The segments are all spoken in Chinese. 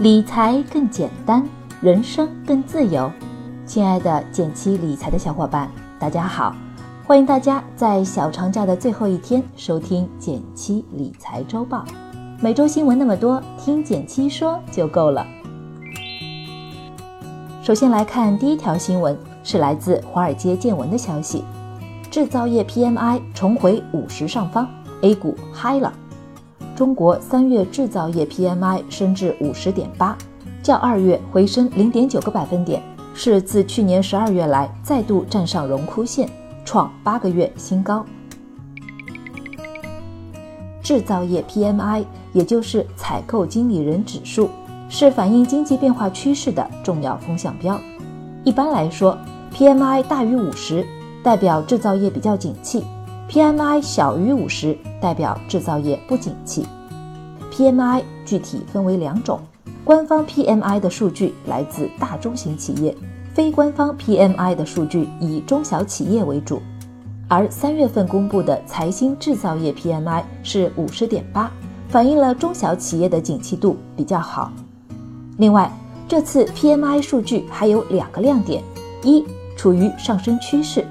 理财更简单，人生更自由。亲爱的减七理财的小伙伴，大家好！欢迎大家在小长假的最后一天收听减七理财周报。每周新闻那么多，听减七说就够了。首先来看第一条新闻，是来自华尔街见闻的消息：制造业 PMI 重回五十上方，A 股嗨了。中国三月制造业 PMI 升至五十点八，较二月回升零点九个百分点，是自去年十二月来再度站上荣枯线，创八个月新高。制造业 PMI 也就是采购经理人指数，是反映经济变化趋势的重要风向标。一般来说，PMI 大于五十，代表制造业比较景气。PMI 小于五十，代表制造业不景气。PMI 具体分为两种，官方 PMI 的数据来自大中型企业，非官方 PMI 的数据以中小企业为主。而三月份公布的财新制造业 PMI 是五十点八，反映了中小企业的景气度比较好。另外，这次 PMI 数据还有两个亮点：一，处于上升趋势。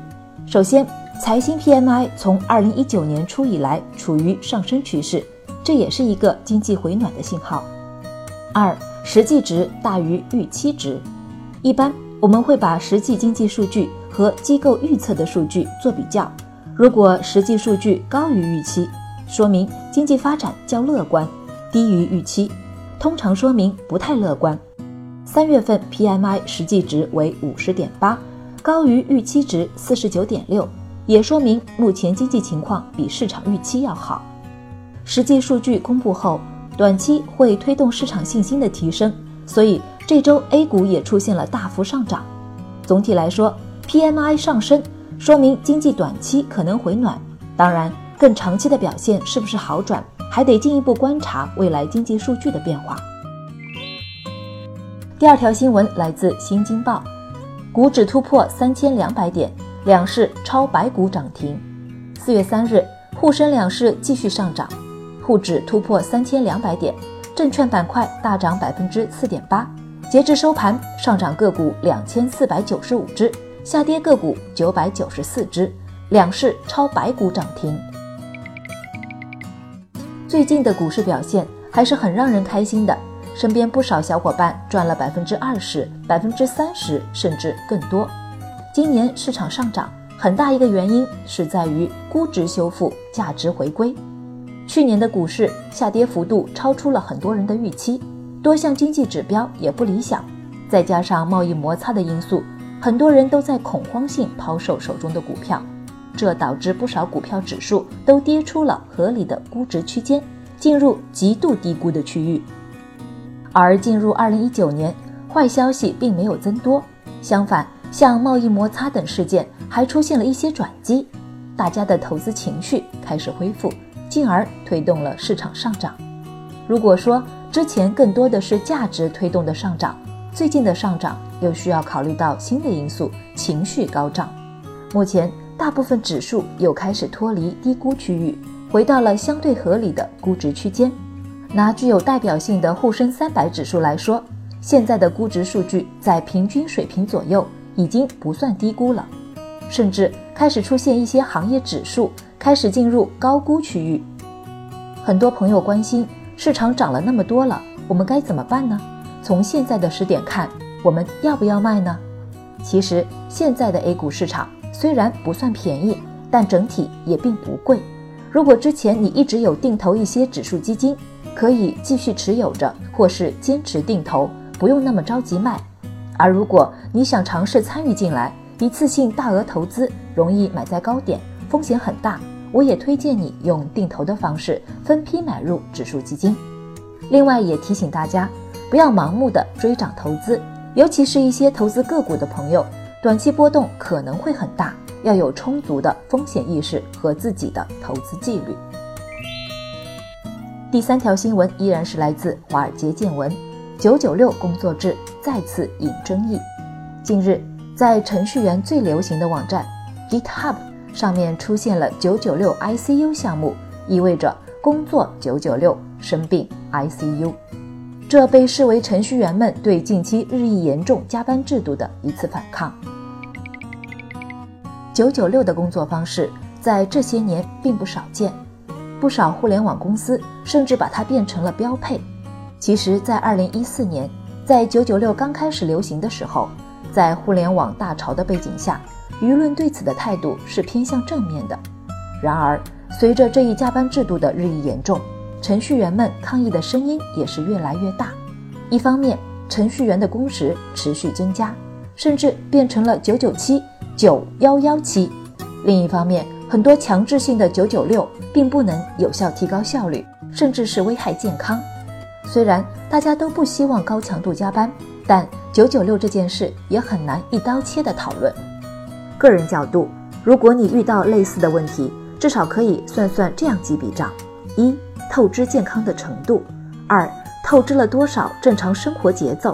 首先，财新 PMI 从二零一九年初以来处于上升趋势，这也是一个经济回暖的信号。二，实际值大于预期值。一般我们会把实际经济数据和机构预测的数据做比较，如果实际数据高于预期，说明经济发展较乐观；低于预期，通常说明不太乐观。三月份 PMI 实际值为五十点八，高于预期值四十九点六。也说明目前经济情况比市场预期要好。实际数据公布后，短期会推动市场信心的提升，所以这周 A 股也出现了大幅上涨。总体来说，PMI 上升说明经济短期可能回暖，当然更长期的表现是不是好转，还得进一步观察未来经济数据的变化。第二条新闻来自《新京报》，股指突破三千两百点。两市超白股涨停，四月三日，沪深两市继续上涨，沪指突破三千两百点，证券板块大涨百分之四点八。截至收盘，上涨个股两千四百九十五只，下跌个股九百九十四只，两市超白股涨停。最近的股市表现还是很让人开心的，身边不少小伙伴赚了百分之二十、百分之三十，甚至更多。今年市场上涨很大一个原因是在于估值修复、价值回归。去年的股市下跌幅度超出了很多人的预期，多项经济指标也不理想，再加上贸易摩擦的因素，很多人都在恐慌性抛售手中的股票，这导致不少股票指数都跌出了合理的估值区间，进入极度低估的区域。而进入二零一九年，坏消息并没有增多，相反。像贸易摩擦等事件还出现了一些转机，大家的投资情绪开始恢复，进而推动了市场上涨。如果说之前更多的是价值推动的上涨，最近的上涨又需要考虑到新的因素，情绪高涨。目前大部分指数又开始脱离低估区域，回到了相对合理的估值区间。拿具有代表性的沪深三百指数来说，现在的估值数据在平均水平左右。已经不算低估了，甚至开始出现一些行业指数开始进入高估区域。很多朋友关心，市场涨了那么多了，我们该怎么办呢？从现在的时点看，我们要不要卖呢？其实现在的 A 股市场虽然不算便宜，但整体也并不贵。如果之前你一直有定投一些指数基金，可以继续持有着，或是坚持定投，不用那么着急卖。而如果你想尝试参与进来，一次性大额投资容易买在高点，风险很大。我也推荐你用定投的方式分批买入指数基金。另外也提醒大家，不要盲目的追涨投资，尤其是一些投资个股的朋友，短期波动可能会很大，要有充足的风险意识和自己的投资纪律。第三条新闻依然是来自华尔街见闻。九九六工作制再次引争议。近日，在程序员最流行的网站 GitHub 上面出现了九九六 ICU 项目，意味着工作九九六，生病 ICU。这被视为程序员们对近期日益严重加班制度的一次反抗。九九六的工作方式在这些年并不少见，不少互联网公司甚至把它变成了标配。其实，在二零一四年，在九九六刚开始流行的时候，在互联网大潮的背景下，舆论对此的态度是偏向正面的。然而，随着这一加班制度的日益严重，程序员们抗议的声音也是越来越大。一方面，程序员的工时持续增加，甚至变成了九九七。九幺幺七，另一方面，很多强制性的九九六并不能有效提高效率，甚至是危害健康。虽然大家都不希望高强度加班，但九九六这件事也很难一刀切的讨论。个人角度，如果你遇到类似的问题，至少可以算算这样几笔账：一、透支健康的程度；二、透支了多少正常生活节奏；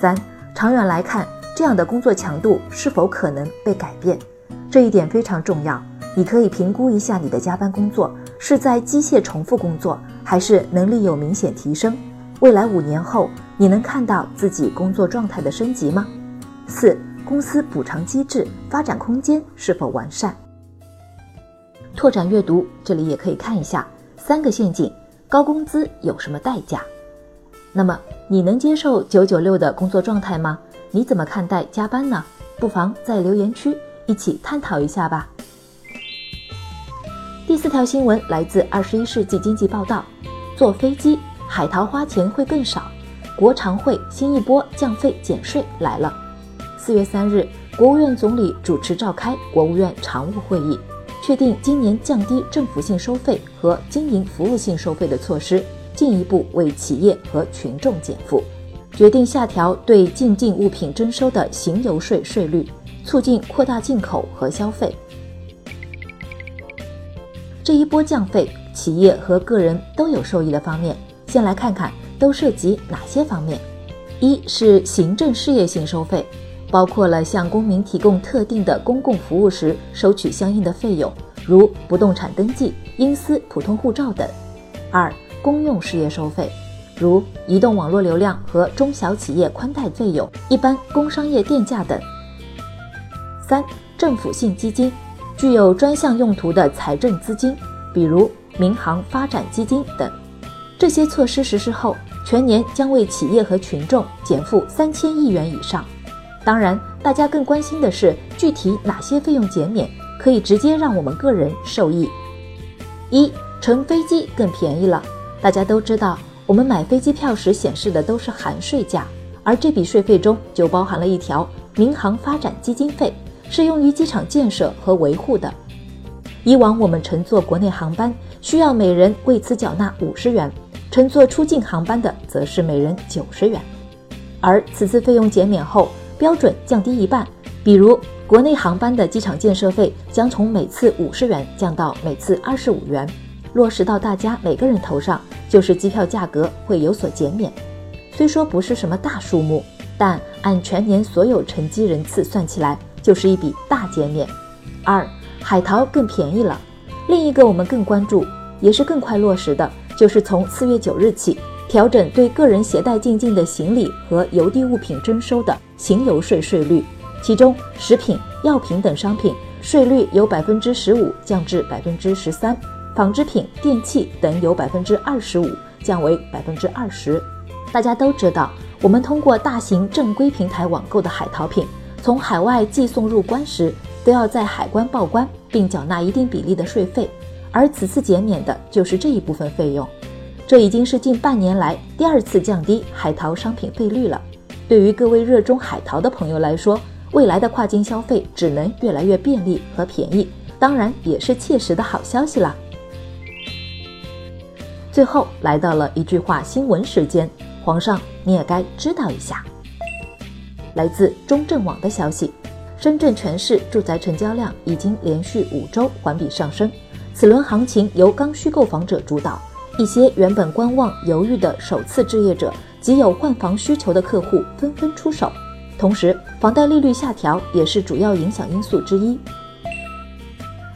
三、长远来看。这样的工作强度是否可能被改变？这一点非常重要。你可以评估一下你的加班工作是在机械重复工作，还是能力有明显提升。未来五年后，你能看到自己工作状态的升级吗？四、公司补偿机制发展空间是否完善？拓展阅读，这里也可以看一下三个陷阱：高工资有什么代价？那么你能接受九九六的工作状态吗？你怎么看待加班呢？不妨在留言区一起探讨一下吧。第四条新闻来自《二十一世纪经济报道》，坐飞机海淘花钱会更少，国常会新一波降费减税来了。四月三日，国务院总理主持召开国务院常务会议，确定今年降低政府性收费和经营服务性收费的措施，进一步为企业和群众减负。决定下调对进境物品征收的行邮税税率，促进扩大进口和消费。这一波降费，企业和个人都有受益的方面，先来看看都涉及哪些方面。一是行政事业性收费，包括了向公民提供特定的公共服务时收取相应的费用，如不动产登记、因私普通护照等。二，公用事业收费。如移动网络流量和中小企业宽带费用、一般工商业电价等。三、政府性基金，具有专项用途的财政资金，比如民航发展基金等。这些措施实施后，全年将为企业和群众减负三千亿元以上。当然，大家更关心的是具体哪些费用减免可以直接让我们个人受益。一、乘飞机更便宜了。大家都知道。我们买飞机票时显示的都是含税价，而这笔税费中就包含了一条民航发展基金费，是用于机场建设和维护的。以往我们乘坐国内航班需要每人为此缴纳五十元，乘坐出境航班的则是每人九十元。而此次费用减免后，标准降低一半，比如国内航班的机场建设费将从每次五十元降到每次二十五元。落实到大家每个人头上，就是机票价格会有所减免。虽说不是什么大数目，但按全年所有乘机人次算起来，就是一笔大减免。二，海淘更便宜了。另一个我们更关注，也是更快落实的，就是从四月九日起调整对个人携带进境的行李和邮递物品征收的行邮税税率，其中食品、药品等商品税率由百分之十五降至百分之十三。纺织品、电器等由百分之二十五降为百分之二十。大家都知道，我们通过大型正规平台网购的海淘品，从海外寄送入关时，都要在海关报关，并缴纳一定比例的税费。而此次减免的就是这一部分费用。这已经是近半年来第二次降低海淘商品费率了。对于各位热衷海淘的朋友来说，未来的跨境消费只能越来越便利和便宜，当然也是切实的好消息了。最后来到了一句话新闻时间，皇上你也该知道一下。来自中证网的消息，深圳全市住宅成交量已经连续五周环比上升，此轮行情由刚需购房者主导，一些原本观望犹豫的首次置业者及有换房需求的客户纷纷出手，同时房贷利率下调也是主要影响因素之一。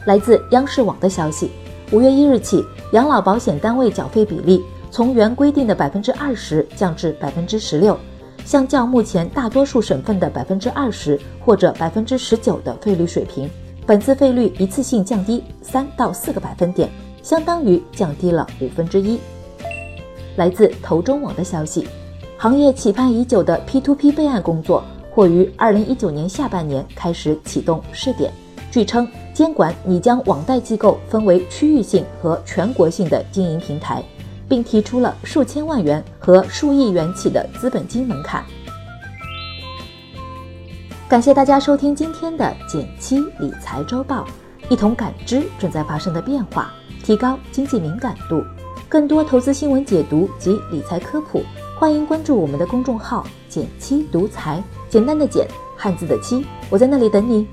来自央视网的消息。五月一日起，养老保险单位缴费比例从原规定的百分之二十降至百分之十六，相较目前大多数省份的百分之二十或者百分之十九的费率水平，本次费率一次性降低三到四个百分点，相当于降低了五分之一。来自投中网的消息，行业期盼已久的 P2P 备案工作或于二零一九年下半年开始启动试点。据称，监管拟将网贷机构分为区域性和全国性的经营平台，并提出了数千万元和数亿元起的资本金门槛。感谢大家收听今天的减七理财周报，一同感知正在发生的变化，提高经济敏感度。更多投资新闻解读及理财科普，欢迎关注我们的公众号“减七独财”，简单的减，汉字的七，我在那里等你。